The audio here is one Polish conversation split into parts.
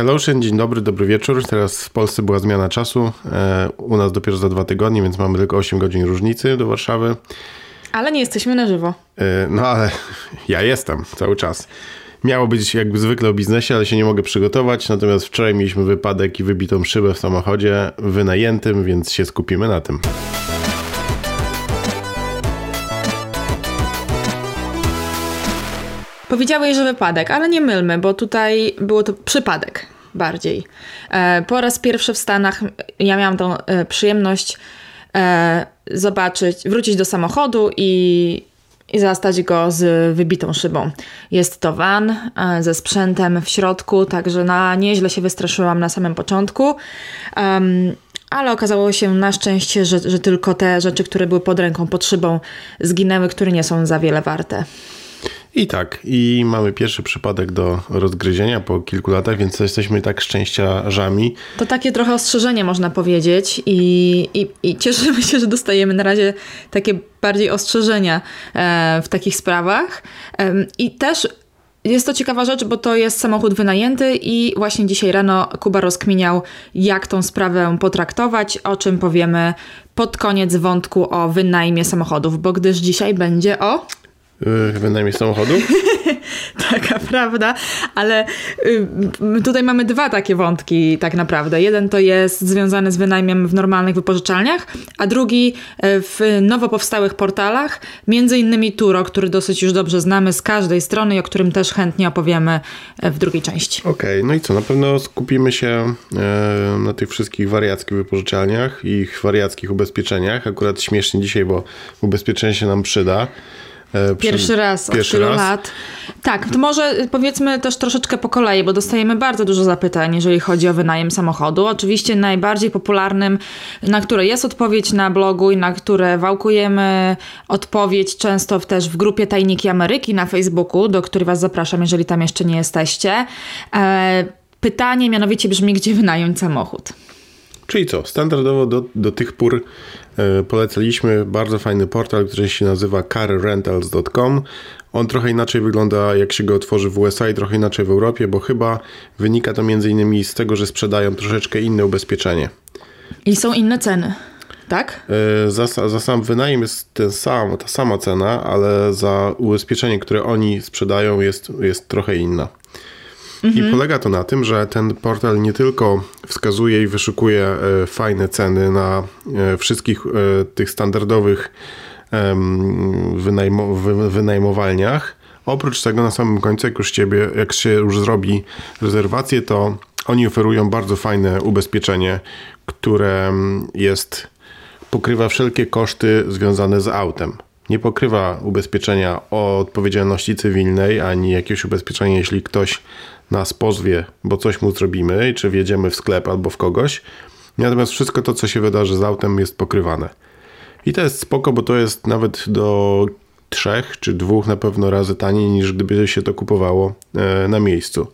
Hellotion, dzień dobry, dobry wieczór. Teraz w Polsce była zmiana czasu. E, u nas dopiero za dwa tygodnie, więc mamy tylko 8 godzin różnicy do Warszawy. Ale nie jesteśmy na żywo. E, no ale ja jestem cały czas. Miało być jakby zwykle o biznesie, ale się nie mogę przygotować. Natomiast wczoraj mieliśmy wypadek i wybitą szybę w samochodzie wynajętym, więc się skupimy na tym. Powiedziałeś, że wypadek, ale nie mylmy, bo tutaj było to przypadek bardziej. E, po raz pierwszy w Stanach ja miałam tą e, przyjemność e, zobaczyć, wrócić do samochodu i, i zastać go z wybitą szybą. Jest to van ze sprzętem w środku, także na nieźle się wystraszyłam na samym początku. Um, ale okazało się na szczęście, że, że tylko te rzeczy, które były pod ręką, pod szybą, zginęły, które nie są za wiele warte. I tak, i mamy pierwszy przypadek do rozgryzienia po kilku latach, więc jesteśmy tak szczęściarzami. To takie trochę ostrzeżenie można powiedzieć i, i, i cieszymy się, że dostajemy na razie takie bardziej ostrzeżenia e, w takich sprawach. I też jest to ciekawa rzecz, bo to jest samochód wynajęty i właśnie dzisiaj rano Kuba rozkminiał, jak tą sprawę potraktować, o czym powiemy pod koniec wątku o wynajmie samochodów, bo gdyż dzisiaj będzie o wynajmie samochodu? Taka prawda, ale y, tutaj mamy dwa takie wątki tak naprawdę. Jeden to jest związany z wynajmem w normalnych wypożyczalniach, a drugi y, w nowo powstałych portalach, między innymi Turo, który dosyć już dobrze znamy z każdej strony i o którym też chętnie opowiemy w drugiej części. Okej, okay, no i co, na pewno skupimy się na tych wszystkich wariackich wypożyczalniach i ich wariackich ubezpieczeniach. Akurat śmiesznie dzisiaj, bo ubezpieczenie się nam przyda. E, pierwszy raz pierwszy od tylu raz. lat. Tak, to może powiedzmy też troszeczkę po kolei, bo dostajemy bardzo dużo zapytań, jeżeli chodzi o wynajem samochodu. Oczywiście najbardziej popularnym, na które jest odpowiedź na blogu i na które wałkujemy odpowiedź często też w grupie Tajniki Ameryki na Facebooku, do której Was zapraszam, jeżeli tam jeszcze nie jesteście. E, pytanie mianowicie brzmi, gdzie wynająć samochód? Czyli co? Standardowo do, do tych pór polecaliśmy bardzo fajny portal, który się nazywa carrentals.com. On trochę inaczej wygląda, jak się go otworzy w USA i trochę inaczej w Europie, bo chyba wynika to między innymi z tego, że sprzedają troszeczkę inne ubezpieczenie. I są inne ceny. Tak? E, za, za, sam wynajem jest ten sam, ta sama cena, ale za ubezpieczenie, które oni sprzedają, jest, jest trochę inna. Mhm. I polega to na tym, że ten portal nie tylko wskazuje i wyszukuje e, fajne ceny na e, wszystkich e, tych standardowych wynajmo, wynajmowalniach. Oprócz tego na samym końcu, jak już, ciebie, jak się już zrobi rezerwację, to oni oferują bardzo fajne ubezpieczenie, które jest pokrywa wszelkie koszty związane z autem nie pokrywa ubezpieczenia o odpowiedzialności cywilnej, ani jakiegoś ubezpieczenia, jeśli ktoś nas pozwie, bo coś mu zrobimy, czy wjedziemy w sklep albo w kogoś. Natomiast wszystko to, co się wydarzy z autem, jest pokrywane. I to jest spoko, bo to jest nawet do trzech czy dwóch na pewno razy taniej niż gdyby się to kupowało e, na miejscu.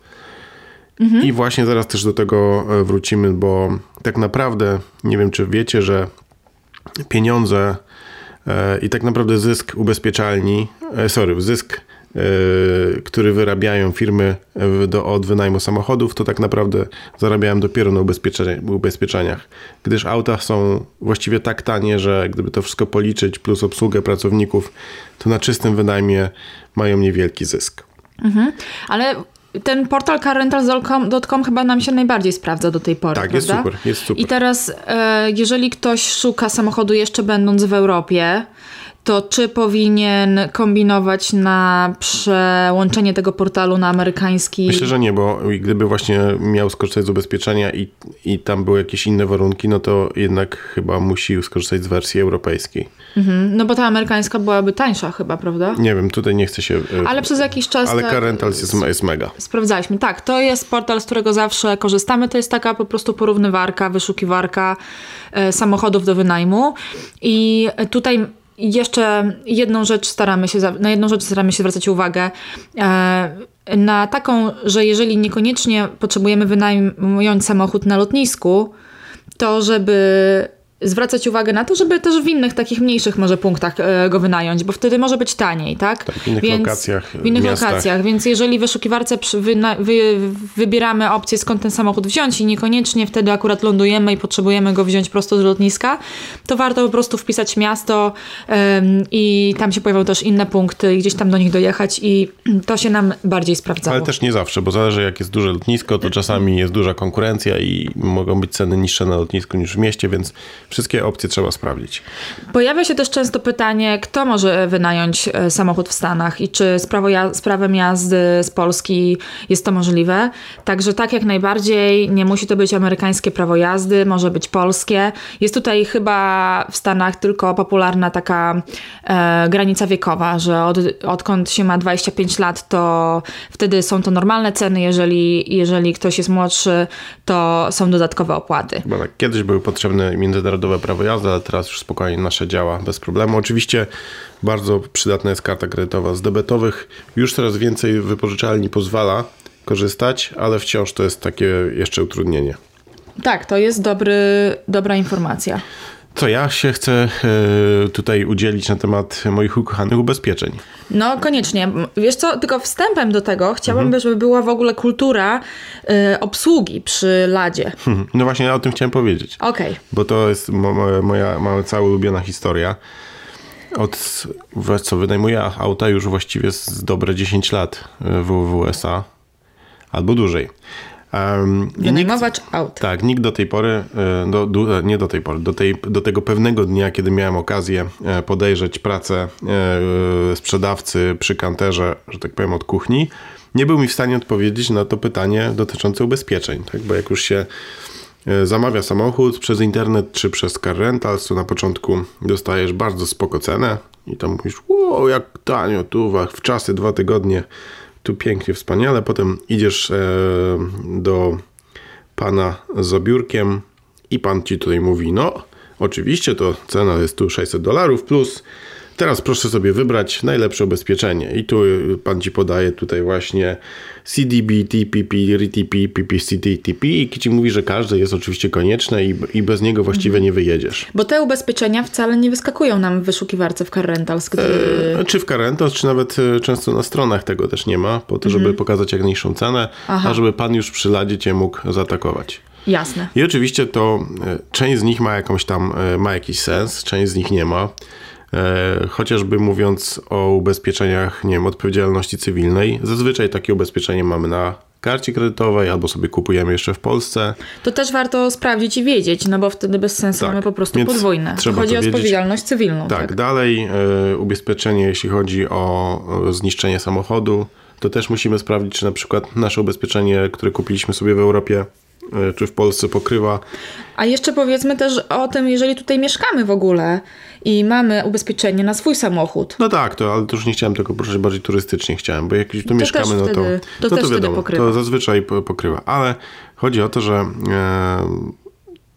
Mhm. I właśnie zaraz też do tego e, wrócimy, bo tak naprawdę nie wiem, czy wiecie, że pieniądze e, i tak naprawdę zysk ubezpieczalni, sorry, zysk który wyrabiają firmy do, od wynajmu samochodów, to tak naprawdę zarabiałem dopiero na ubezpieczeniach. Gdyż auta są właściwie tak tanie, że gdyby to wszystko policzyć, plus obsługę pracowników, to na czystym wynajmie mają niewielki zysk. Mhm. Ale ten portal carrentals.com chyba nam się najbardziej sprawdza do tej pory. Tak, prawda? jest super, jest super. I teraz, e, jeżeli ktoś szuka samochodu jeszcze będąc w Europie, to czy powinien kombinować na przełączenie tego portalu na amerykański? Myślę, że nie, bo gdyby właśnie miał skorzystać z ubezpieczenia i, i tam były jakieś inne warunki, no to jednak chyba musi skorzystać z wersji europejskiej. Mhm. No bo ta amerykańska byłaby tańsza chyba, prawda? Nie wiem, tutaj nie chcę się... E, ale przez jakiś czas... Ale Car Rentals jest, jest mega. Sprawdzaliśmy. Tak, to jest portal, z którego zawsze korzystamy. To jest taka po prostu porównywarka, wyszukiwarka e, samochodów do wynajmu. I tutaj jeszcze jedną rzecz staramy się, na jedną rzecz staramy się zwracać uwagę. E, na taką, że jeżeli niekoniecznie potrzebujemy wynająć samochód na lotnisku, to żeby zwracać uwagę na to, żeby też w innych takich mniejszych może punktach e, go wynająć, bo wtedy może być taniej, tak? tak w innych więc, lokacjach. W innych miastach. lokacjach, więc jeżeli w wyszukiwarce wybieramy opcję skąd ten samochód wziąć i niekoniecznie wtedy akurat lądujemy i potrzebujemy go wziąć prosto z lotniska, to warto po prostu wpisać miasto i tam się pojawią też inne punkty i gdzieś tam do nich dojechać i to się nam bardziej sprawdzało. Ale też nie zawsze, bo zależy jak jest duże lotnisko, to czasami jest duża konkurencja i mogą być ceny niższe na lotnisku niż w mieście, więc wszystkie opcje trzeba sprawdzić. Pojawia się też często pytanie, kto może wynająć e, samochód w Stanach i czy z, prawo ja z prawem jazdy z Polski jest to możliwe. Także tak jak najbardziej, nie musi to być amerykańskie prawo jazdy, może być polskie. Jest tutaj chyba w Stanach tylko popularna taka e, granica wiekowa, że od, odkąd się ma 25 lat, to wtedy są to normalne ceny, jeżeli, jeżeli ktoś jest młodszy, to są dodatkowe opłaty. Bo tak, kiedyś były potrzebne międzynarodowe prawo jazdy, ale teraz już spokojnie nasze działa bez problemu. Oczywiście bardzo przydatna jest karta kredytowa z debetowych. Już coraz więcej wypożyczalni pozwala korzystać, ale wciąż to jest takie jeszcze utrudnienie. Tak, to jest dobry, dobra informacja. Co ja się chcę e, tutaj udzielić na temat moich ukochanych ubezpieczeń. No, koniecznie. Wiesz co, tylko wstępem do tego chciałabym, mhm. żeby była w ogóle kultura y, obsługi przy ladzie. No właśnie, ja o tym chciałem powiedzieć. Okej. Okay. Bo to jest moja, moja, moja cała ulubiona historia. Od, co, wynajmuję auta już właściwie z dobre 10 lat w, w USA. Albo dłużej. Um, Wynajmowacz nikt, aut. Tak, nikt do tej pory, e, do, do, nie do tej pory, do, tej, do tego pewnego dnia, kiedy miałem okazję e, podejrzeć pracę e, sprzedawcy przy kanterze, że tak powiem, od kuchni, nie był mi w stanie odpowiedzieć na to pytanie dotyczące ubezpieczeń. Tak? Bo jak już się zamawia samochód przez internet czy przez car to na początku dostajesz bardzo spoko cenę i tam mówisz, wow, jak tanio, tu w czasy dwa tygodnie tu pięknie, wspaniale. Potem idziesz e, do pana z obiórkiem i pan ci tutaj mówi, no oczywiście to cena jest tu 600 dolarów plus Teraz proszę sobie wybrać najlepsze ubezpieczenie. I tu pan ci podaje tutaj właśnie CDB, TPP, RTP, PPCT, TP i ci mówi, że każde jest oczywiście konieczne i, i bez niego właściwie nie wyjedziesz. Bo te ubezpieczenia wcale nie wyskakują nam w wyszukiwarce w Car Rentals. Gdy... E, czy w Car Rentals, czy nawet e, często na stronach tego też nie ma, po to, żeby mhm. pokazać jak najniższą cenę, Aha. a żeby pan już przy ladzie cię mógł zaatakować. Jasne. I oczywiście to e, część z nich ma jakąś tam, e, ma jakiś sens, część z nich nie ma. E, chociażby mówiąc o ubezpieczeniach, nie wiem, odpowiedzialności cywilnej, zazwyczaj takie ubezpieczenie mamy na karcie kredytowej albo sobie kupujemy jeszcze w Polsce. To też warto sprawdzić i wiedzieć, no bo wtedy bez sensu tak, mamy po prostu podwójne. Trzeba chodzi o odpowiedzialność cywilną. Tak, tak? dalej y, ubezpieczenie, jeśli chodzi o, zniszczenie samochodu, to też musimy sprawdzić, czy na przykład nasze ubezpieczenie, które kupiliśmy sobie w Europie, E, czy w Polsce pokrywa. A jeszcze powiedzmy też o tym, jeżeli tutaj mieszkamy w ogóle i mamy ubezpieczenie na swój samochód. No tak, to, ale to już nie chciałem tego poruszyć, bardziej turystycznie chciałem, bo jak tu to mieszkamy, no to, wtedy, to, no to wiadomo, pokrywa. to zazwyczaj pokrywa. Ale chodzi o to, że e,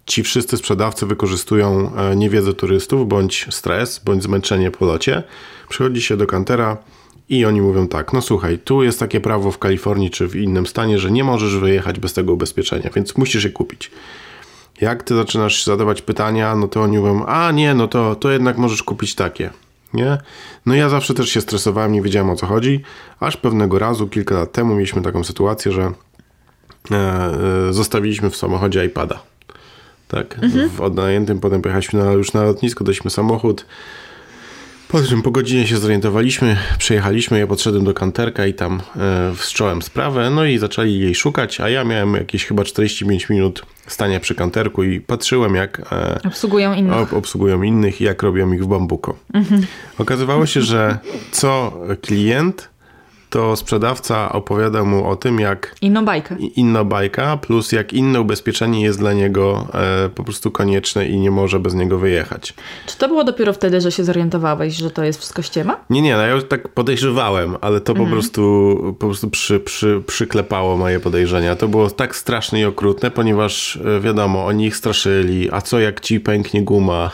ci wszyscy sprzedawcy wykorzystują e, niewiedzę turystów, bądź stres, bądź zmęczenie po locie. Przychodzi się do kantera, i oni mówią tak, no słuchaj, tu jest takie prawo w Kalifornii czy w innym stanie, że nie możesz wyjechać bez tego ubezpieczenia, więc musisz je kupić. Jak ty zaczynasz zadawać pytania, no to oni mówią, a nie, no to, to jednak możesz kupić takie. Nie? No ja zawsze też się stresowałem, nie wiedziałem o co chodzi, aż pewnego razu, kilka lat temu mieliśmy taką sytuację, że e, e, zostawiliśmy w samochodzie iPada. Tak, mhm. w odnajętym, potem pojechaliśmy na, już na lotnisko, daliśmy samochód, po czym po godzinie się zorientowaliśmy, przejechaliśmy, ja podszedłem do kanterka i tam e, sprawę, no i zaczęli jej szukać, a ja miałem jakieś chyba 45 minut stania przy kanterku i patrzyłem jak e, obsługują innych, ob, obsługują innych i jak robią ich w bambuko. Mhm. Okazywało się, że co klient to sprzedawca opowiada mu o tym, jak. Inną bajkę. Inna bajka, plus jak inne ubezpieczenie jest dla niego e, po prostu konieczne i nie może bez niego wyjechać. Czy to było dopiero wtedy, że się zorientowałeś, że to jest wszystko ściema? Nie, nie, no ja już tak podejrzewałem, ale to mhm. po prostu, po prostu przy, przy, przyklepało moje podejrzenia. To było tak straszne i okrutne, ponieważ e, wiadomo, oni ich straszyli, a co jak ci pęknie guma,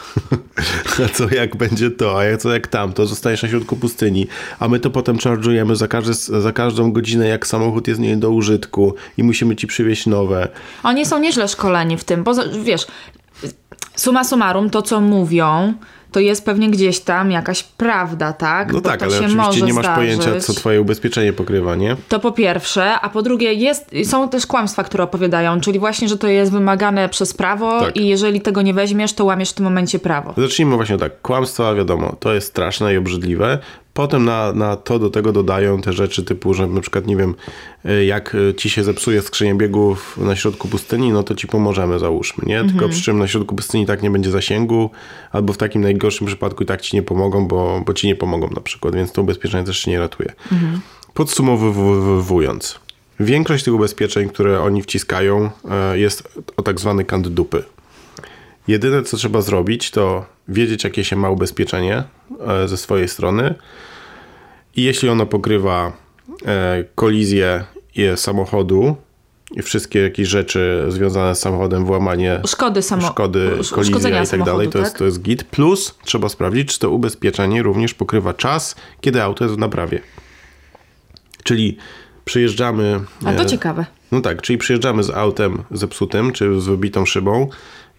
a co jak będzie to, a co jak tamto, zostajesz na środku pustyni, a my to potem charge'ujemy za każdy każdy, za każdą godzinę, jak samochód jest nie do użytku i musimy ci przywieźć nowe. Oni są nieźle szkoleni w tym, bo wiesz, Suma summarum, to co mówią, to jest pewnie gdzieś tam jakaś prawda, tak? No Bo tak, ale oczywiście nie masz zdarzyć. pojęcia, co twoje ubezpieczenie pokrywa, nie? To po pierwsze, a po drugie jest, są też kłamstwa, które opowiadają, czyli właśnie, że to jest wymagane przez prawo Tak. i jeżeli tego nie weźmiesz, to łamiesz w tym momencie prawo. Zacznijmy właśnie tak. Kłamstwa, wiadomo, to jest straszne i obrzydliwe. Potem na, na to do tego dodają te rzeczy typu, że na przykład, nie wiem, y, jak y, ci się zepsuje skrzynię biegów na środku pustyni, no to ci pomożemy, załóżmy, nie? Tylko przy czym na środku pustyni tak nie będzie zasięgu, albo w takim najgorszym przypadku i tak ci nie pomogą, bo, bo ci nie pomogą na przykład, więc to ubezpieczenie też się nie ratuje. Podsumowując, większość tych ubezpieczeń, które oni wciskają, e, jest o tak zwany kant dupy. Jedyne, co trzeba zrobić, to wiedzieć, jakie się ma ubezpieczenie e, ze swojej strony i jeśli ono pokrywa e, kolizję samochodu i wszystkie jakieś rzeczy związane z samochodem, włamanie Szkody samo- szkody, kolizja i tak dalej, to jest, tak? to jest git. Plus trzeba sprawdzić, czy to ubezpieczenie również pokrywa czas, kiedy auto jest w naprawie. Czyli przyjeżdżamy... A to e, ciekawe. no tak, czyli przyjeżdżamy z autem zepsutym, czy z wybitą szybą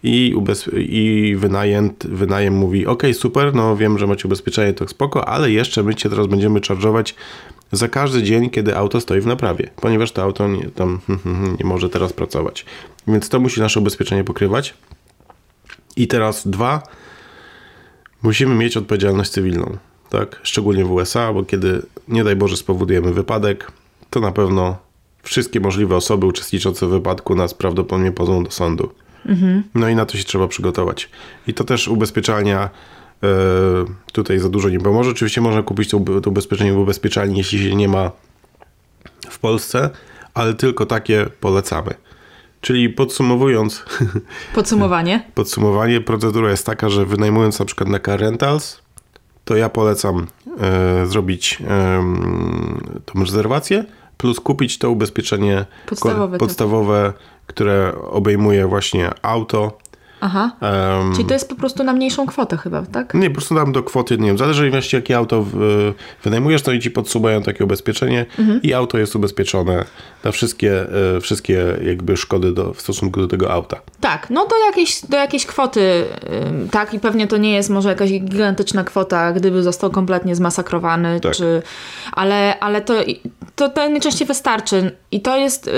i, i wynajęt, wynajem mówi, ok, super, no wiem, że macie ubezpieczenie, to spoko, ale jeszcze my cię teraz będziemy charge'ować za każdy dzień, kiedy auto stoi w naprawie, ponieważ to auto nie, tam nie może teraz pracować. Więc to musi nasze ubezpieczenie pokrywać. I teraz dwa, musimy mieć odpowiedzialność cywilną, tak? Szczególnie w USA, bo kiedy, nie daj Boże, spowodujemy wypadek, to na pewno wszystkie możliwe osoby uczestniczące w wypadku nas prawdopodobnie pozwą do sądu. No i na to się trzeba przygotować. I to też ubezpieczalnia e, tutaj za dużo nie pomoże. Oczywiście można kupić to, to ubezpieczenie w ubezpieczalni, jeśli się nie ma w Polsce, ale tylko takie polecamy. Czyli podsumowując, Podsumowanie. podsumowanie, procedura jest taka, że wynajmując na przykład na Car Rentals, to ja polecam e, zrobić e, tą rezerwację, plus kupić to ubezpieczenie Podstawowe, tak. podstawowe które obejmuje właśnie auto. Aha. Em, Czyli to jest po prostu na mniejszą kwotę chyba, tak? nie, po prostu dam do kwoty, nie wiem, zależy właśnie jakie auto w, wynajmujesz, to i ci podsumują takie ubezpieczenie Mhm. i auto jest ubezpieczone na wszystkie, e, wszystkie jakby szkody do, w stosunku do tego auta. Tak, no do jakiejś, do jakiejś kwoty, tak, i pewnie to nie jest może jakaś gigantyczna kwota, gdyby został kompletnie zmasakrowany, Tak. czy, ale, ale to, to, to najczęściej wystarczy. I to jest,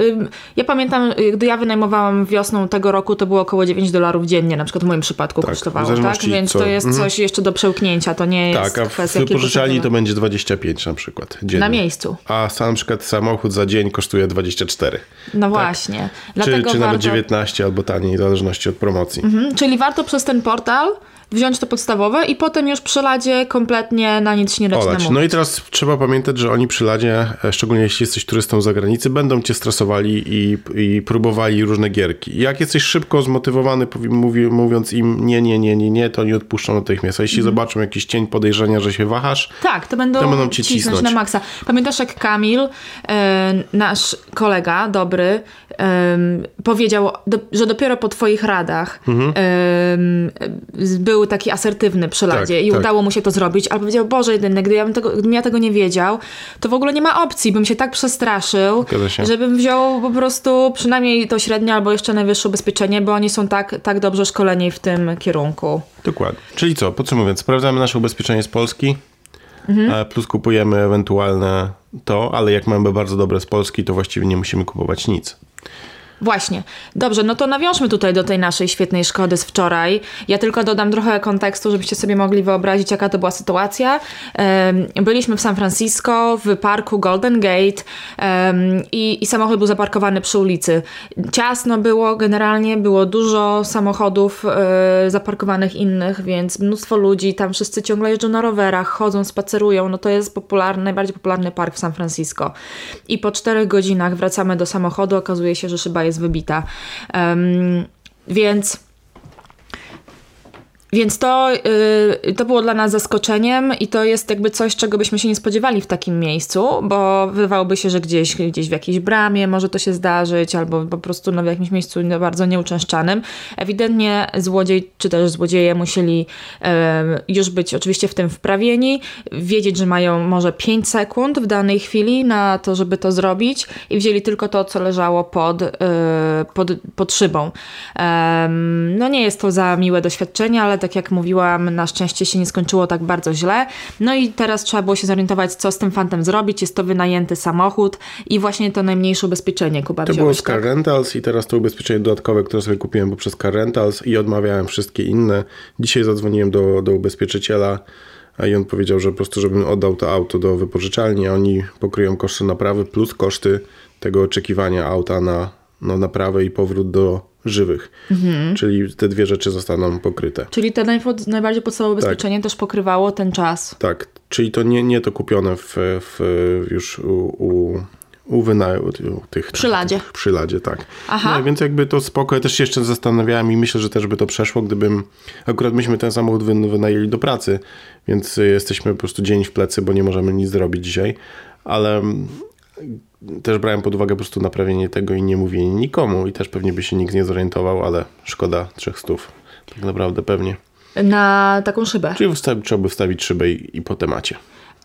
ja pamiętam, y, gdy ja wynajmowałam wiosną tego roku, to było około 9 dolarów dziennie, na przykład w moim przypadku Tak, kosztowało, tak? Więc co- to jest mhm. coś jeszcze do przełknięcia, to nie jest Tak, a kwestia wypożyczalni to będzie 25 na przykład dziennie. Na miejscu. A sam na przykład samochód za dzień kosztuje 24. No właśnie. Czy, Dlatego czy nawet warto... 19 albo taniej, w zależności od promocji. Mhm, Czyli warto przez ten portal wziąć to podstawowe i potem już przy ladzie kompletnie na nic nie lecznemu. No i teraz trzeba pamiętać, że oni przy ladzie, e, szczególnie jeśli jesteś turystą z zagranicy, będą cię stresowali i, i próbowali różne gierki. Jak jesteś szybko zmotywowany, mówi, mówiąc im nie, nie, nie, nie, nie, to nie odpuszczą natychmiast. A jeśli Mhm. zobaczą jakiś cień podejrzenia, że się wahasz, Tak, to będą, To będą cię cisnąć cisnąć. na maksa. Pamiętasz, jak Kamil, e, nasz kolega dobry, powiedział, że dopiero po twoich radach Mhm. był taki asertywny przy ladzie Tak, i tak. udało mu się to zrobić, ale powiedział, Boże jedyny, gdy ja bym tego, gdybym ja tego nie wiedział, to w ogóle nie ma opcji, bym się tak przestraszył, żebym wziął po prostu przynajmniej to średnie albo jeszcze najwyższe ubezpieczenie, bo oni są tak, tak dobrze szkoleni w tym kierunku. Dokładnie. Czyli co, podsumowując, sprawdzamy nasze ubezpieczenie z Polski, Mhm. e, plus kupujemy ewentualne to, ale jak mamy bardzo dobre z Polski, to właściwie nie musimy kupować nic. Właśnie. Dobrze, no to nawiążmy tutaj do tej naszej świetnej szkody z wczoraj. Ja tylko dodam trochę kontekstu, żebyście sobie mogli wyobrazić, jaka to była sytuacja. Byliśmy w San Francisco, w parku Golden Gate i, i samochód był zaparkowany przy ulicy. Ciasno było generalnie, było dużo samochodów e, zaparkowanych innych, więc mnóstwo ludzi, tam wszyscy ciągle jeżdżą na rowerach, chodzą, spacerują. No to jest popularny, najbardziej popularny park w San Francisco. I po czterech godzinach wracamy do samochodu, okazuje się, że szyba jest wybita. Em, więc Więc to, yy, to było dla nas zaskoczeniem i to jest jakby coś, czego byśmy się nie spodziewali w takim miejscu, bo wydawałoby się, że gdzieś, gdzieś w jakiejś bramie może to się zdarzyć, albo po prostu no, w jakimś miejscu bardzo nieuczęszczanym. Ewidentnie złodziej, czy też złodzieje musieli yy, już być oczywiście w tym wprawieni, wiedzieć, że mają może 5 sekund w danej chwili na to, żeby to zrobić i wzięli tylko to, co leżało pod, yy, pod, pod szybą. no nie jest to za miłe doświadczenie, ale tak jak mówiłam, na szczęście się nie skończyło tak bardzo źle. No i teraz trzeba było się zorientować, co z tym fantem zrobić. Jest to wynajęty samochód i właśnie to najmniejsze ubezpieczenie Kuba To było z Car tak? Rentals i teraz to ubezpieczenie dodatkowe, które sobie kupiłem poprzez Car Rentals i odmawiałem wszystkie inne. Dzisiaj zadzwoniłem do, do ubezpieczyciela i on powiedział, że po prostu, żebym oddał to auto do wypożyczalni, a oni pokryją koszty naprawy plus koszty tego oczekiwania auta na no, naprawę i powrót do żywych. Mhm. Czyli te dwie rzeczy zostaną pokryte. Czyli to najbardziej podstawowe ubezpieczenie tak. też pokrywało ten czas. Tak, czyli to nie, nie to kupione w, w już u, u u wynaju tych. Przy ladzie. przy ladzie, tak. Aha. No, więc jakby to spoko. Ja też się jeszcze zastanawiałem i myślę, że też by to przeszło, gdybym. Akurat myśmy ten samochód wynajęli do pracy, więc jesteśmy po prostu dzień w plecy, bo nie możemy nic zrobić dzisiaj. Ale też brałem pod uwagę po prostu naprawienie tego i nie mówienie nikomu i też pewnie by się nikt nie zorientował, ale szkoda trzech stów. Tak naprawdę pewnie. Na taką szybę. Czyli wstawi, trzeba by wstawić szybę i, i po temacie.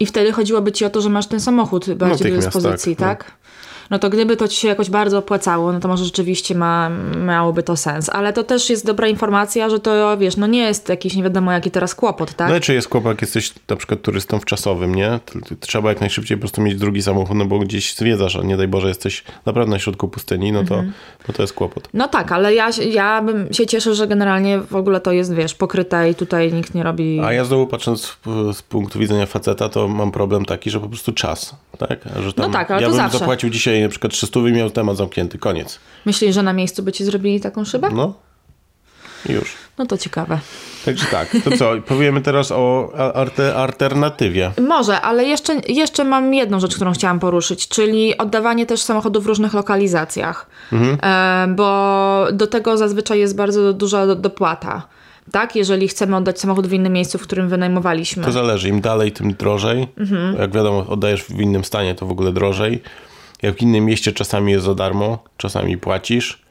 I wtedy chodziłoby ci o to, że masz ten samochód bardziej do dyspozycji, tak? tak? No no to gdyby to ci się jakoś bardzo opłacało, no to może rzeczywiście ma, miałoby to sens. Ale to też jest dobra informacja, że to, wiesz, no nie jest jakiś nie wiadomo jaki teraz kłopot, tak? No czy jest kłopot, jak jesteś na przykład turystą w czasowym, nie? Trzeba jak najszybciej po prostu mieć drugi samochód, no bo gdzieś zwiedzasz, a nie daj Boże jesteś naprawdę na środku pustyni, no to, mhm. no to jest kłopot. No tak, ale ja, ja bym się cieszę, że generalnie w ogóle to jest, wiesz, pokryte i tutaj nikt nie robi... A ja znowu patrząc z punktu widzenia faceta, to mam problem taki, że po prostu czas, tak? Że tam, no tak, ale ja to bym zawsze. zapłacił dzisiaj na przykład 300 miał temat zamknięty, koniec. Myślisz, że na miejscu by ci zrobili taką szybę? No, już. No to ciekawe. Także tak, to co, powiemy teraz o alternatywie. Może, ale jeszcze, jeszcze mam jedną rzecz, którą chciałam poruszyć, czyli oddawanie też samochodów w różnych lokalizacjach, mhm. e, bo do tego zazwyczaj jest bardzo duża dopłata. Tak, jeżeli chcemy oddać samochód w innym miejscu, w którym wynajmowaliśmy. To zależy, im dalej, tym drożej. Mhm. Jak wiadomo, oddajesz w innym stanie, to w ogóle drożej. Jak w innym mieście czasami jest za darmo, czasami płacisz.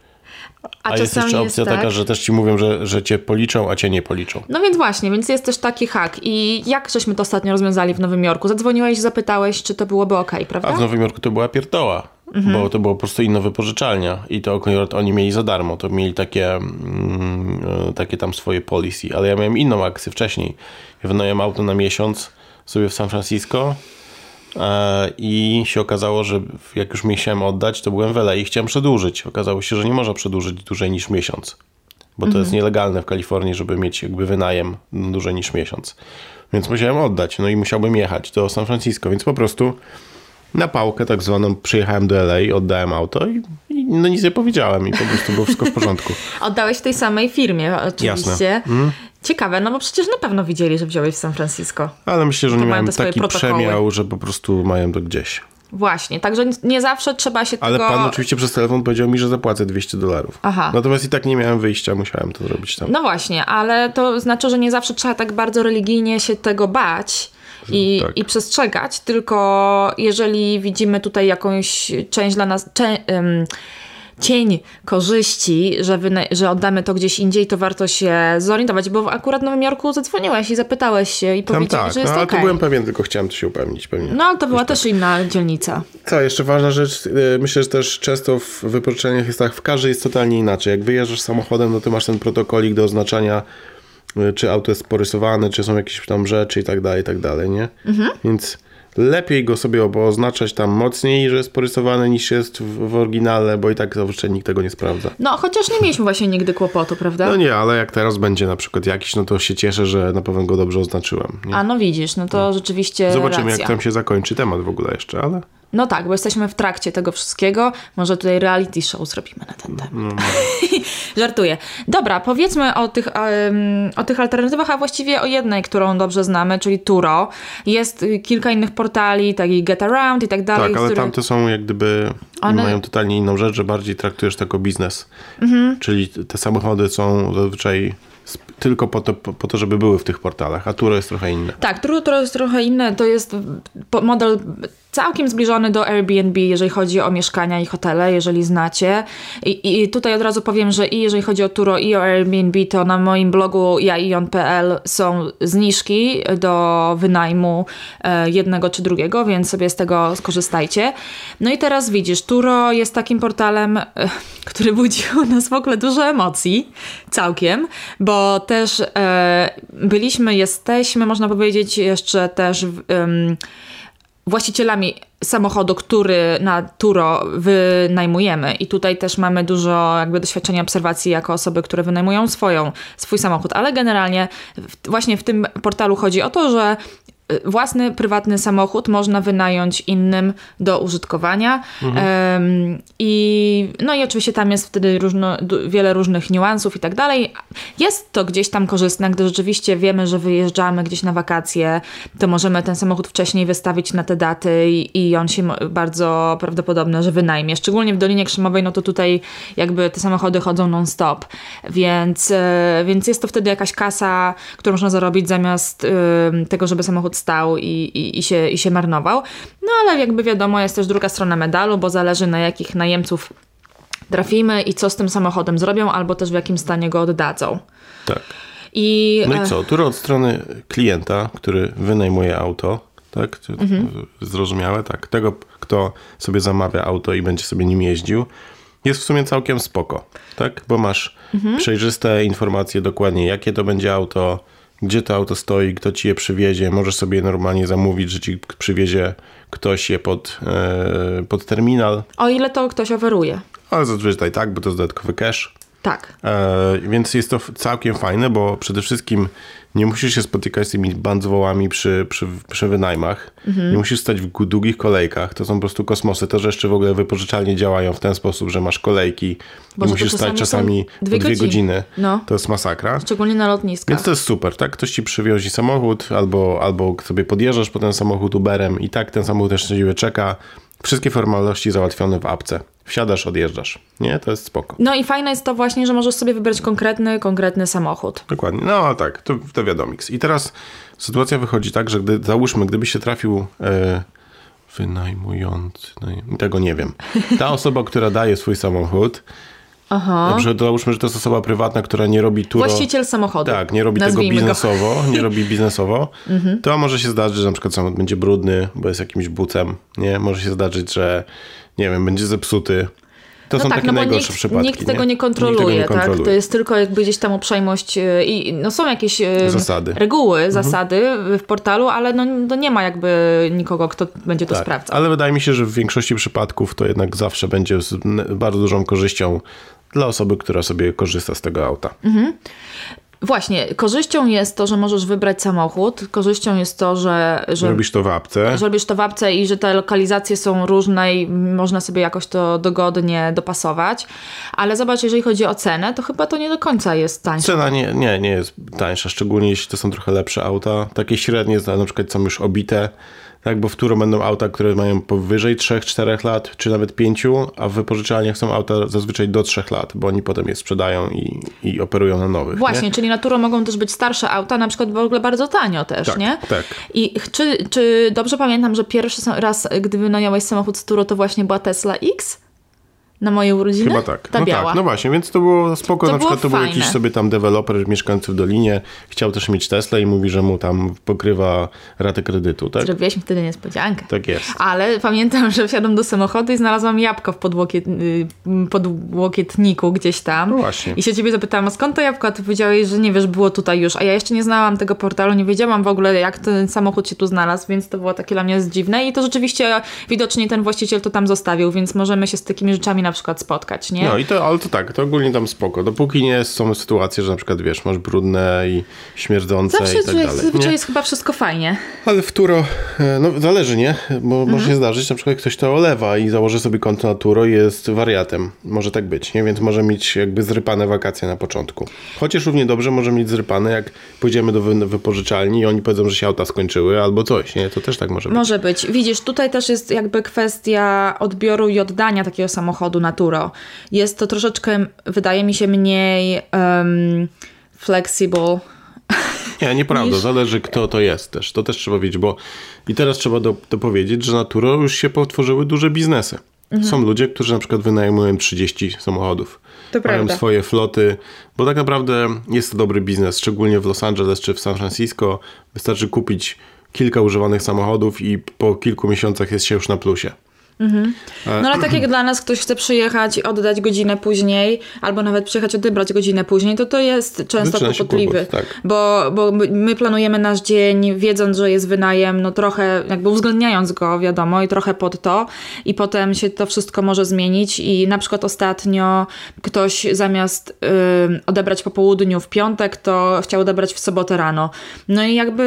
A, a jest jeszcze opcja jest taka, tak? że też ci mówią, że, że cię policzą, a cię nie policzą. No więc właśnie, więc jest też taki hak. I jak żeśmy to ostatnio rozwiązali w Nowym Jorku? Zadzwoniłeś, zapytałeś, czy to byłoby ok, prawda? A w Nowym Jorku to była pierdoła. Mhm. Bo to było po prostu inna wypożyczalnia i to akurat oni mieli za darmo, to mieli takie, mm, e, takie tam swoje policy, ale ja miałem inną akcję wcześniej. Ja wynająłem auto na miesiąc sobie w San Francisco I się okazało, że jak już mi chciałem oddać, to byłem w LA i chciałem przedłużyć. Okazało się, że nie można przedłużyć dłużej niż miesiąc, bo to mhm. jest nielegalne w Kalifornii, żeby mieć jakby wynajem dłużej niż miesiąc. Więc musiałem oddać, no i musiałbym jechać do San Francisco, więc po prostu na pałkę tak zwaną przyjechałem do LA, oddałem auto i, i no nic nie powiedziałem i po prostu było wszystko w porządku. Oddałeś w tej samej firmie oczywiście. Jasne. Mm. Ciekawe, no bo przecież na pewno widzieli, że wziąłeś w San Francisco. Ale myślę, że nie miałem taki protokoły. przemiał, że po prostu mają to gdzieś. Właśnie, także nie zawsze trzeba się Ale tego... pan oczywiście przez telefon powiedział mi, że zapłacę 200 dolarów. Aha. Natomiast i tak nie miałem wyjścia, musiałem to zrobić tam. No właśnie, ale to znaczy, że nie zawsze trzeba tak bardzo religijnie się tego bać i, tak. i przestrzegać, tylko jeżeli widzimy tutaj jakąś część dla nas... cień korzyści, że, że oddamy to gdzieś indziej, to warto się zorientować, bo akurat w Nowym Jorku zadzwoniłeś i zapytałeś się i powiedziałeś, tak, że jest no, ale okay. to byłem pewien, tylko chciałem się upewnić pewnie. No, ale to była też tak. inna dzielnica. Co, jeszcze ważna rzecz, y, myślę, że też często w wypożyczeniach jest tak, w każdej jest totalnie inaczej. Jak wyjeżdżasz samochodem, no to masz ten protokolik do oznaczania y, czy auto jest porysowane, czy są jakieś tam rzeczy i tak dalej, i tak dalej, nie? Mhm. Więc lepiej go sobie oznaczać tam mocniej, że jest porysowany niż jest w, w oryginale, bo i tak zazwyczaj nikt tego nie sprawdza. No, chociaż nie mieliśmy właśnie nigdy kłopotu, prawda? No nie, ale jak teraz będzie na przykład jakiś, no to się cieszę, że na pewno go dobrze oznaczyłem. Nie? A no widzisz, no to no. rzeczywiście Zobaczymy, racja. jak tam się zakończy temat w ogóle jeszcze, ale... No tak, bo jesteśmy w trakcie tego wszystkiego. Może tutaj reality show zrobimy na ten temat. No, no. Żartuję. Dobra, powiedzmy o tych, um, o tych alternatywach, a właściwie o jednej, którą dobrze znamy, czyli Turo. Jest kilka innych portali, takich Get Around i tak dalej. Tak, ale które... tamte są jak gdyby, One... mają totalnie inną rzecz, że bardziej traktujesz to jako biznes. Mhm. Czyli te samochody są zazwyczaj tylko po to, po, to, żeby były w tych portalach, a Turo jest trochę inne. Tak, Turo to jest trochę inne. To jest model całkiem zbliżony do Airbnb, jeżeli chodzi o mieszkania i hotele, jeżeli znacie. I, I tutaj od razu powiem, że i jeżeli chodzi o Turo i o Airbnb, to na moim blogu jaion.pl są zniżki do wynajmu e, jednego czy drugiego, więc sobie z tego skorzystajcie. No i teraz widzisz, Turo jest takim portalem, e, który budzi u nas w ogóle dużo emocji, całkiem, bo też e, byliśmy, jesteśmy, można powiedzieć, jeszcze też em, właścicielami samochodu, który na Turo wynajmujemy. I tutaj też mamy dużo jakby doświadczenia obserwacji jako osoby, które wynajmują swoją, swój samochód. Ale generalnie w, właśnie w tym portalu chodzi o to, że własny, prywatny samochód można wynająć innym do użytkowania. Em, I, no i oczywiście tam jest wtedy różno, wiele różnych niuansów i tak dalej. Jest to gdzieś tam korzystne, gdy rzeczywiście wiemy, że wyjeżdżamy gdzieś na wakacje, to możemy ten samochód wcześniej wystawić na te daty i, i on się bardzo prawdopodobne, że wynajmie. Szczególnie w Dolinie Krzemowej, no to tutaj jakby te samochody chodzą non-stop, więc, e, więc jest to wtedy jakaś kasa, którą można zarobić zamiast em, tego, żeby samochód stał i, i, i, się, i się marnował. No ale jakby wiadomo, jest też druga strona medalu, bo zależy na jakich najemców trafimy i co z tym samochodem zrobią, albo też w jakim stanie go oddadzą. Tak. I No e, i co? Turo od strony klienta, który wynajmuje auto, tak? Czy- Zrozumiałe? Tak. Tego, kto sobie zamawia auto i będzie sobie nim jeździł, jest w sumie całkiem spoko, tak? Bo masz przejrzyste informacje dokładnie, jakie to będzie auto, gdzie to auto stoi, kto ci je przywiezie. Możesz sobie normalnie zamówić, że ci przywiezie ktoś je pod, e, pod terminal, o ile to ktoś oferuje. ale zazwyczaj tak, bo to jest dodatkowy cash. Tak. E, więc jest to całkiem fajne, bo przede wszystkim nie musisz się spotykać z tymi bandzwołami przy, przy, przy wynajmach. Nie musisz stać w długich kolejkach. To są po prostu kosmosy. To, że jeszcze w ogóle wypożyczalnie działają w ten sposób, że masz kolejki Bo i musisz stać czasami dwie dwie godziny. godziny. No. To jest masakra. Szczególnie na lotniskach. Więc to jest super, tak? Ktoś ci przywiozi samochód, albo, albo sobie podjeżdżasz po ten samochód Uberem i tak ten samochód jeszcze na ciebie czeka. Wszystkie formalności załatwione w apce. Wsiadasz, odjeżdżasz. Nie? To jest spoko. No i fajne jest to właśnie, że możesz sobie wybrać konkretny, konkretny samochód. Dokładnie. No tak, to, to wiadomiks. I teraz sytuacja wychodzi tak, że gdy, załóżmy, gdyby się trafił e, wynajmujący, no, tego nie wiem. Ta osoba, która daje swój samochód, Aha. na przykład załóżmy, że to jest osoba prywatna, która nie robi turo... Właściciel samochodu. Tak, nie robi tego Nazwijmy go. Mhm. biznesowo, nie robi biznesowo, to może się zdarzyć, że na przykład samochód będzie brudny, bo jest jakimś bucem, nie? Może się zdarzyć, że nie wiem, będzie zepsuty. To są no tak, takie no najgorsze nikt, przypadki. nikt tego nie kontroluje, tego nie tak? kontroluje. To jest tylko jakby gdzieś tam uprzejmość y, i no są jakieś y, Zasady. Mhm. reguły, zasady w portalu, ale no, to nie ma jakby nikogo, kto będzie to Tak, sprawdzał. ale wydaje mi się, że w większości przypadków to jednak zawsze będzie z bardzo dużą korzyścią dla osoby, która sobie korzysta z tego auta. Mhm. Właśnie, korzyścią jest to, że możesz wybrać samochód, korzyścią jest to, że, że Robisz to w apce. że robisz to w apce i że te lokalizacje są różne i można sobie jakoś to dogodnie dopasować. Ale zobacz, jeżeli chodzi o cenę, to chyba to nie do końca jest tańsze. Cena nie, nie, nie jest tańsza, szczególnie jeśli to są trochę lepsze auta. Takie średnie, na przykład są już obite, tak, bo w Turo będą auta, które mają powyżej 3-4 lat, czy nawet 5, a w wypożyczalniach są auta zazwyczaj do 3 lat, bo oni potem je sprzedają i, i operują na nowych. Właśnie, nie? czyli na Turo mogą też być starsze auta, na przykład w ogóle bardzo tanio też, Tak, nie? tak. I czy, czy dobrze pamiętam, że pierwszy raz, gdy wynająłeś samochód z Turo, to właśnie była Tesla X? Na moje urodziny? Chyba tak. Ta no biała. tak, no właśnie, więc to było spoko. To na przykład to był fajne. jakiś sobie tam deweloper mieszkający w Dolinie, chciał też mieć Tesla i mówi, że mu tam pokrywa ratę kredytu, tak? Zrobiłeś mi wtedy niespodziankę. Tak jest. Ale pamiętam, że wsiadłam do samochodu i znalazłam jabłko w podłokiet, y, podłokietniku gdzieś tam. No właśnie. I się ciebie zapytałam, a skąd to jabłko? A ty powiedziałeś, że nie wiesz, było tutaj już. A ja jeszcze nie znałam tego portalu, nie wiedziałam w ogóle, jak ten samochód się tu znalazł, więc to było takie dla mnie dziwne. I to rzeczywiście widocznie ten właściciel to tam zostawił, więc możemy się z takimi rzeczami na przykład spotkać, nie? No i to, ale to tak, to ogólnie tam spoko. Dopóki nie są sytuacje, że na przykład, wiesz, masz brudne i śmierdzące Zawsze i tak dalej. Nie? jest chyba wszystko fajnie. Ale w Turo, e, no zależy, nie? Bo Mhm. może się zdarzyć, na przykład ktoś to olewa i założy sobie konto na Turo i jest wariatem. Może tak być, nie? Więc może mieć jakby zrypane wakacje na początku. Chociaż równie dobrze może mieć zrypane, jak pójdziemy do wy- wypożyczalni i oni powiedzą, że się auta skończyły albo coś, nie? To też tak może być. Może być. Widzisz, tutaj też jest jakby kwestia odbioru i oddania takiego samochodu na Turo. Jest to troszeczkę, wydaje mi się, mniej em, flexible. Nie, nieprawda. Zależy kto to jest też. To też trzeba wiedzieć, bo i teraz trzeba do, dopowiedzieć, że na Turo już się potworzyły duże biznesy. Mhm. Są ludzie, którzy na przykład wynajmują 30 samochodów. To mają prawda. swoje floty, bo tak naprawdę jest to dobry biznes, szczególnie w Los Angeles czy w San Francisco. Wystarczy kupić kilka używanych samochodów i po kilku miesiącach jest się już na plusie. No ale tak jak dla nas ktoś chce przyjechać i oddać godzinę później, albo nawet przyjechać odebrać godzinę później, to to jest często Zaczyna kłopotliwy. kłopot, tak. Bo, bo my- my planujemy nasz dzień, wiedząc, że jest wynajem, no trochę jakby uwzględniając go, wiadomo, i trochę pod to. I potem się to wszystko może zmienić. I na przykład ostatnio ktoś zamiast ym, odebrać po południu w piątek, to chciał odebrać w sobotę rano. No i jakby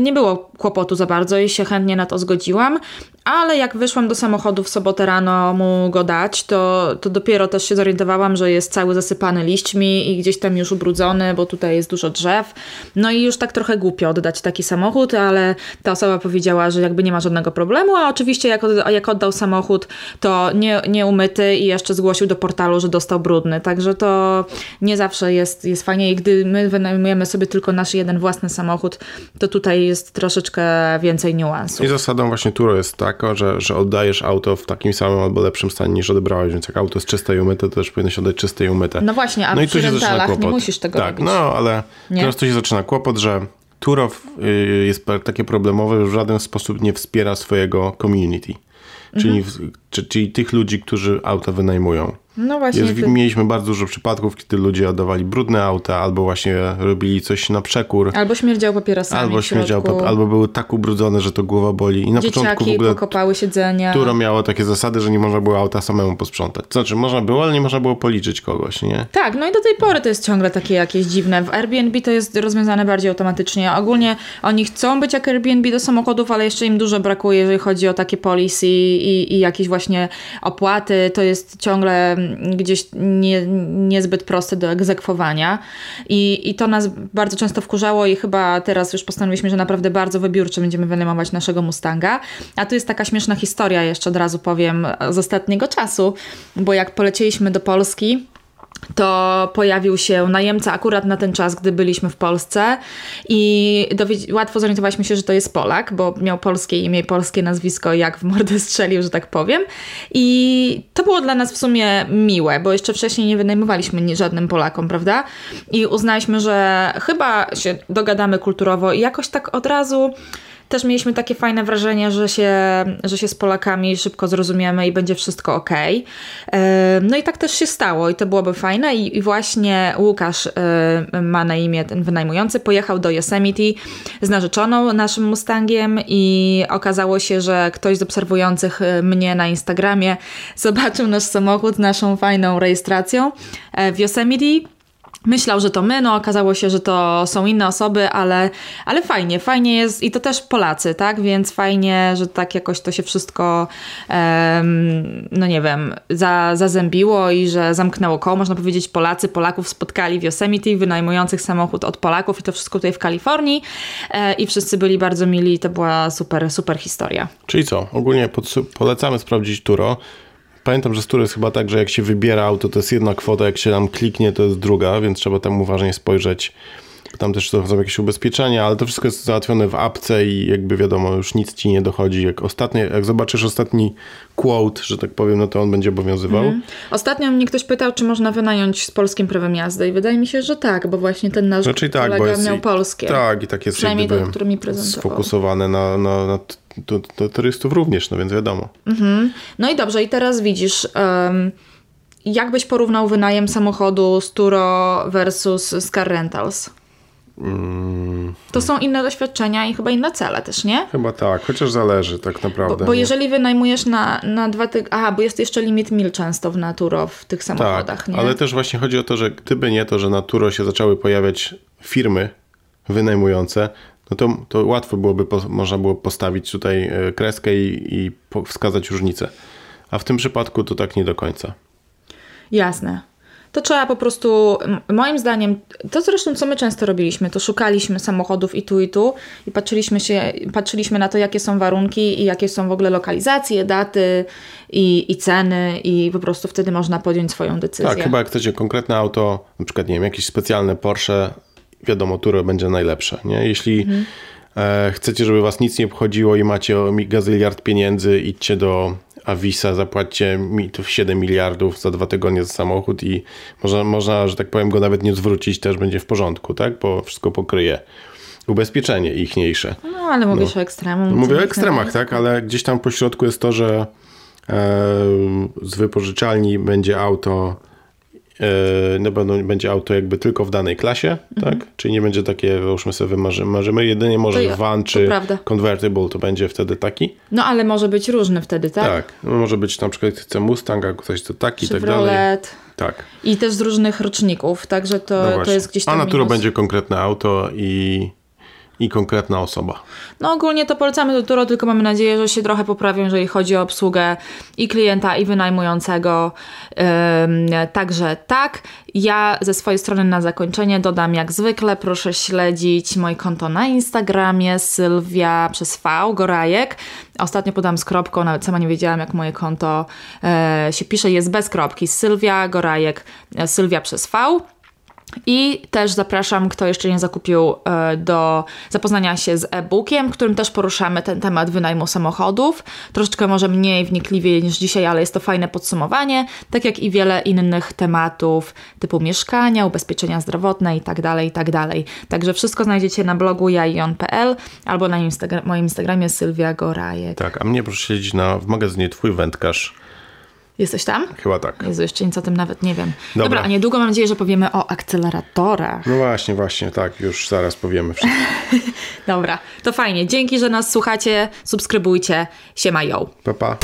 nie było kłopotu za bardzo i się chętnie na to zgodziłam. Ale jak wyszłam do samochodu w sobotę rano mu go dać, to, to dopiero też się zorientowałam, że jest cały zasypany liśćmi i gdzieś tam już ubrudzony, bo tutaj jest dużo drzew. No i już tak trochę głupio oddać taki samochód, ale ta osoba powiedziała, że jakby nie ma żadnego problemu, a oczywiście jak, od, jak oddał samochód, to nie, nie umyty i jeszcze zgłosił do portalu, że dostał brudny. Także to nie zawsze jest, jest fajnie i gdy my wynajmujemy sobie tylko nasz jeden własny samochód, to tutaj jest troszeczkę więcej niuansów. I zasadą właśnie Turo jest taka, że, że oddajesz auto w takim samym albo lepszym stanie niż odebrałeś, więc jak auto jest czyste i umyte, to też powinieneś oddać czyste i umyte. No właśnie, a no i tu się zaczyna rentalach nie kłopot. musisz tego tak, robić. no ale Nie? teraz tu się zaczyna kłopot, że Turo y, jest takie problemowe, że w żaden sposób nie wspiera swojego community. Czyli, Mhm. w, czy, czyli tych ludzi, którzy auta wynajmują. No właśnie. Jest, ty- mieliśmy bardzo dużo przypadków, kiedy ludzie oddawali brudne auta, albo właśnie robili coś na przekór, Albo śmierdział papierosami albo śmierdział, pap- albo były tak ubrudzone, że to głowa boli. I na początku w ogóle pokopały siedzenia. Turo miało takie zasady, że nie można było auta samemu posprzątać. To znaczy, można było, ale nie można było policzyć kogoś, nie? Tak, no i do tej pory to jest ciągle takie jakieś dziwne. W Airbnb to jest rozwiązane bardziej automatycznie. Ogólnie oni chcą być jak Airbnb do samochodów, ale jeszcze im dużo brakuje, jeżeli chodzi o takie policy i, i jakieś właśnie opłaty. To jest ciągle gdzieś nie, niezbyt proste do egzekwowania. I, I to nas bardzo często wkurzało i chyba teraz już postanowiliśmy, że naprawdę bardzo wybiórczo będziemy wynajmować naszego Mustanga. A tu jest taka śmieszna historia, jeszcze od razu powiem, z ostatniego czasu, bo jak polecieliśmy do Polski, to pojawił się najemca akurat na ten czas, gdy byliśmy w Polsce i łatwo zorientowaliśmy się, że to jest Polak, bo miał polskie imię i polskie nazwisko, jak w mordę strzelił, że tak powiem. I to było dla nas w sumie miłe, bo jeszcze wcześniej nie wynajmowaliśmy żadnym Polakom, prawda? I uznaliśmy, że chyba się dogadamy kulturowo i jakoś tak od razu też mieliśmy takie fajne wrażenie, że się, że się z Polakami szybko zrozumiemy i będzie wszystko ok. No i tak też się stało i to byłoby fajne. I, i właśnie Łukasz ma na imię ten wynajmujący, pojechał do Yosemite z narzeczoną naszym Mustangiem i okazało się, że ktoś z obserwujących e, mnie na Instagramie zobaczył nasz samochód z naszą fajną rejestracją e, w Yosemite. Myślał, że to my, no okazało się, że to są inne osoby, ale, ale fajnie, fajnie jest i to też Polacy, tak? Więc fajnie, że tak jakoś to się wszystko, no nie wiem, za, zazębiło i że zamknęło koło. Można powiedzieć, Polacy Polaków spotkali w Yosemite, wynajmujących samochód od Polaków i to wszystko tutaj w Kalifornii e, i wszyscy byli bardzo mili. To była super, super historia. Czyli co? Ogólnie polecamy sprawdzić Turo. Pamiętam, że z Turo jest chyba tak, że jak się wybiera auto, to jest jedna kwota, jak się tam kliknie, to jest druga, więc trzeba tam uważnie spojrzeć. Tam też są jakieś ubezpieczenia, ale to wszystko jest załatwione w apce i jakby wiadomo, już nic ci nie dochodzi. Jak, ostatnie, jak zobaczysz ostatni quote, że tak powiem, no to on będzie obowiązywał. Ostatnio mnie ktoś pytał, czy można wynająć z polskim prawem jazdy i wydaje mi się, że tak, bo właśnie ten nasz Raczej tak, kolega miał i- polskie. Tak, i tak jest Przynajmniej jak gdyby mi prezentował. sfokusowane na, na, na turystów również, no więc wiadomo. No i dobrze, i teraz widzisz, um, jak byś porównał wynajem samochodu z Turo versus Car Rentals? Mm, To są inne doświadczenia i chyba inne cele też, nie? chyba tak, chociaż zależy tak Bo, naprawdę. bo nie? jeżeli wynajmujesz na, na dwa tygodnie. Aha, bo jest jeszcze limit mil często w Naturo w tych samochodach, Tak, nie? ale też właśnie chodzi o to, że gdyby nie to, że na Turo się zaczęły pojawiać firmy wynajmujące, no to, to łatwo byłoby, po, można było postawić tutaj e, kreskę i, i wskazać różnicę. A w tym przypadku to tak nie do końca. Jasne. To trzeba po prostu, moim zdaniem, to zresztą co my często robiliśmy, to szukaliśmy samochodów i tu i tu i patrzyliśmy, się, patrzyliśmy na to, jakie są warunki i jakie są w ogóle lokalizacje, daty i, i ceny i po prostu wtedy można podjąć swoją decyzję. Tak, chyba jak chcecie konkretne auto, na przykład, nie wiem, jakieś specjalne Porsche wiadomo, które będzie najlepsze. Nie? Jeśli mhm. e, chcecie, żeby was nic nie obchodziło i macie gazyliard pieniędzy, idźcie do Avisa, zapłaćcie mi to 7 miliardów za dwa tygodnie za samochód i można, można, że tak powiem, go nawet nie zwrócić, też będzie w porządku, tak? Bo wszystko pokryje ubezpieczenie ichniejsze. No, ale mówisz no. o ekstremum. Mówię o ekstremach, tak? Ale gdzieś tam po środku jest to, że e, z wypożyczalni będzie auto e, na pewno będzie auto jakby tylko w danej klasie, mhm. tak? Czyli nie będzie takie, załóżmy sobie marzymy, marzymy jedynie może ja, van czy convertible to będzie wtedy taki. No ale może być różny wtedy, tak? Tak, no, może być na przykład chce Mustang, a ktoś to taki i tak dalej. Tak. I też z różnych roczników, także to, no to jest gdzieś tam A natura będzie konkretne auto i i konkretna osoba. No ogólnie to polecamy do Turo, tylko mamy nadzieję, że się trochę poprawią, jeżeli chodzi o obsługę i klienta, i wynajmującego. także tak. Ja ze swojej strony na zakończenie dodam jak zwykle, proszę śledzić moje konto na Instagramie Sylwia przez V, Gorajek. Ostatnio podam z kropką, nawet sama nie wiedziałam jak moje konto e, się pisze, jest bez kropki. Sylwia Gorajek, e, Sylwia przez V. I też zapraszam, kto jeszcze nie zakupił, e, do zapoznania się z e-bookiem, którym też poruszamy ten temat wynajmu samochodów. Troszeczkę może mniej wnikliwie niż dzisiaj, ale jest to fajne podsumowanie, tak jak i wiele innych tematów typu mieszkania, ubezpieczenia zdrowotne itd. Tak itd. Tak Także wszystko znajdziecie na blogu jaion.pl albo na moim Instagramie Sylwia Gorajek. Tak, a mnie proszę śledzić na, w magazynie Twój Wędkarz Jesteś tam? Chyba tak. Jezu, jeszcze nic o tym nawet nie wiem. Dobra, Dobra a niedługo mam nadzieję, że powiemy o akceleratorach. No właśnie, właśnie, tak, już zaraz powiemy wszystko. Dobra, to fajnie. Dzięki, że nas słuchacie, subskrybujcie. Siema, yo. Pa, pa.